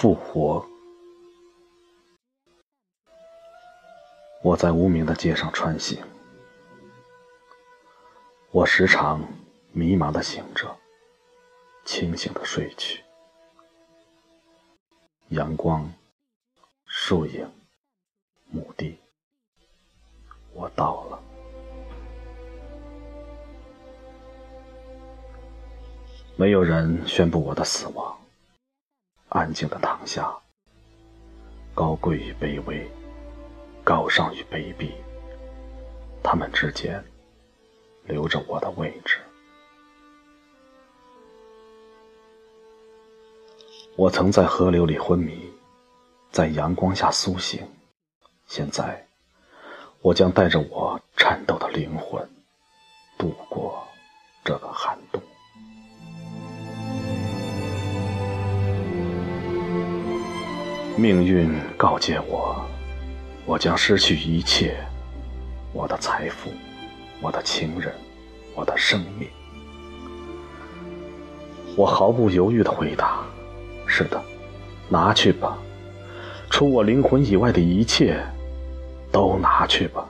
复活。我在无名的街上穿行，我时常迷茫的醒着，清醒的睡去。阳光、树影、墓地，我到了。没有人宣布我的死亡，安静的躺下，高贵与卑微，高尚与卑鄙，他们之间留着我的位置。我曾在河流里昏迷，在阳光下苏醒，现在，我将带着我颤抖的灵魂，度过这个寒冬。命运告诫我，我将失去一切：我的财富，我的情人，我的生命。我毫不犹豫地回答：“是的，拿去吧，除我灵魂以外的一切，都拿去吧。”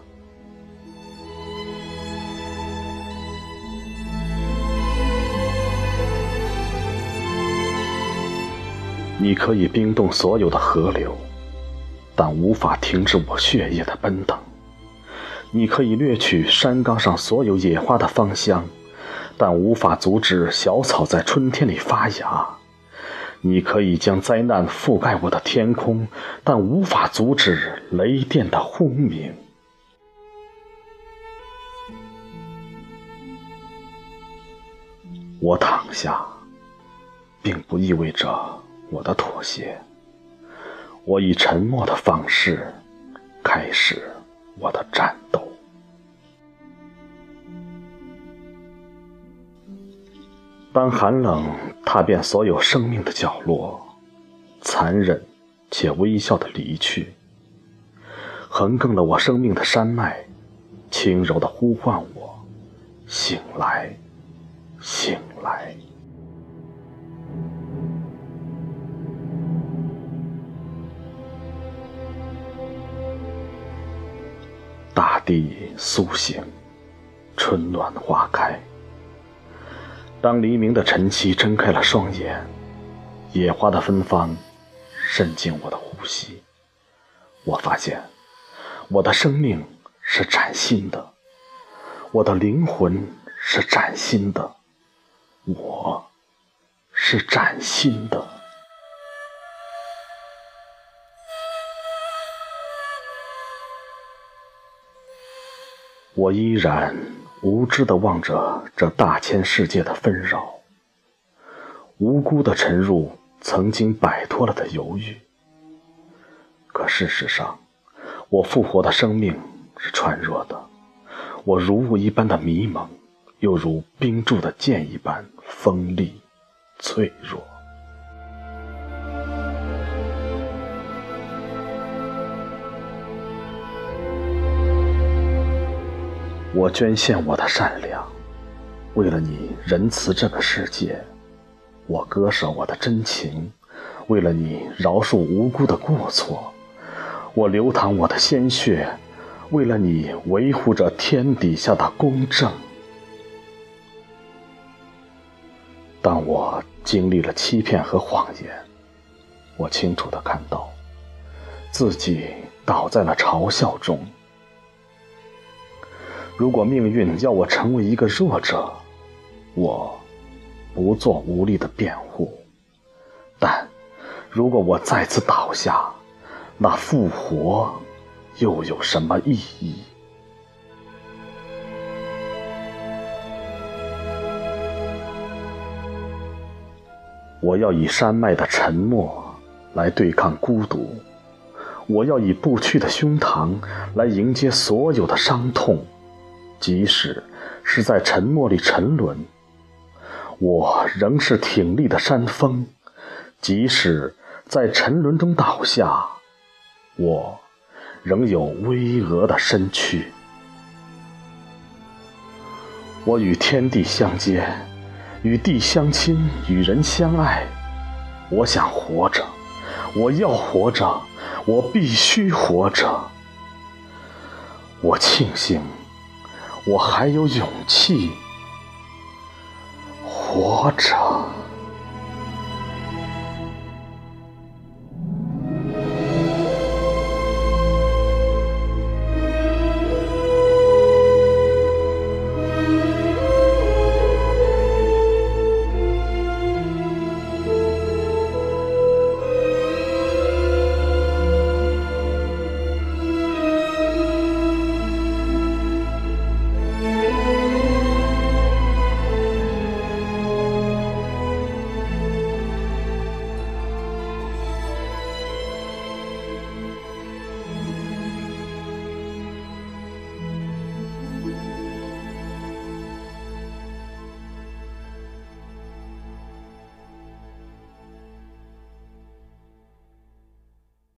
你可以冰冻所有的河流，但无法停止我血液的奔腾；你可以掠取山岗上所有野花的芳香，但无法阻止小草在春天里发芽；你可以将灾难覆盖我的天空，但无法阻止雷电的轰鸣。我躺下，并不意味着。我的妥协，我以沉默的方式开始我的战斗。当寒冷踏遍所有生命的角落，残忍且微笑的离去，横亘了我生命的山脉，轻柔的呼唤我：醒来，醒来。大地苏醒，春暖花开。当黎明的晨曦睁开了双眼，野花的芬芳渗进我的呼吸，我发现我的生命是崭新的，我的灵魂是崭新的，我是崭新的。我依然无知地望着这大千世界的纷扰，无辜地沉入曾经摆脱了的犹豫。可事实上，我复活的生命是孱弱的，我如雾一般的迷蒙，又如冰铸的剑一般锋利、脆弱。我捐献我的善良，为了你仁慈这个世界；我割舍我的真情，为了你饶恕无辜的过错；我流淌我的鲜血，为了你维护着天底下的公正。当我经历了欺骗和谎言，我清楚的看到，自己倒在了嘲笑中。如果命运要我成为一个弱者，我不做无力的辩护；但如果我再次倒下，那复活又有什么意义？我要以山脉的沉默来对抗孤独，我要以不屈的胸膛来迎接所有的伤痛。即使是在沉默里沉沦，我仍是挺立的山峰；即使在沉沦中倒下，我仍有巍峨的身躯。我与天地相接，与地相亲，与人相爱。我想活着，我要活着，我必须活着。我庆幸，我还有勇气活着。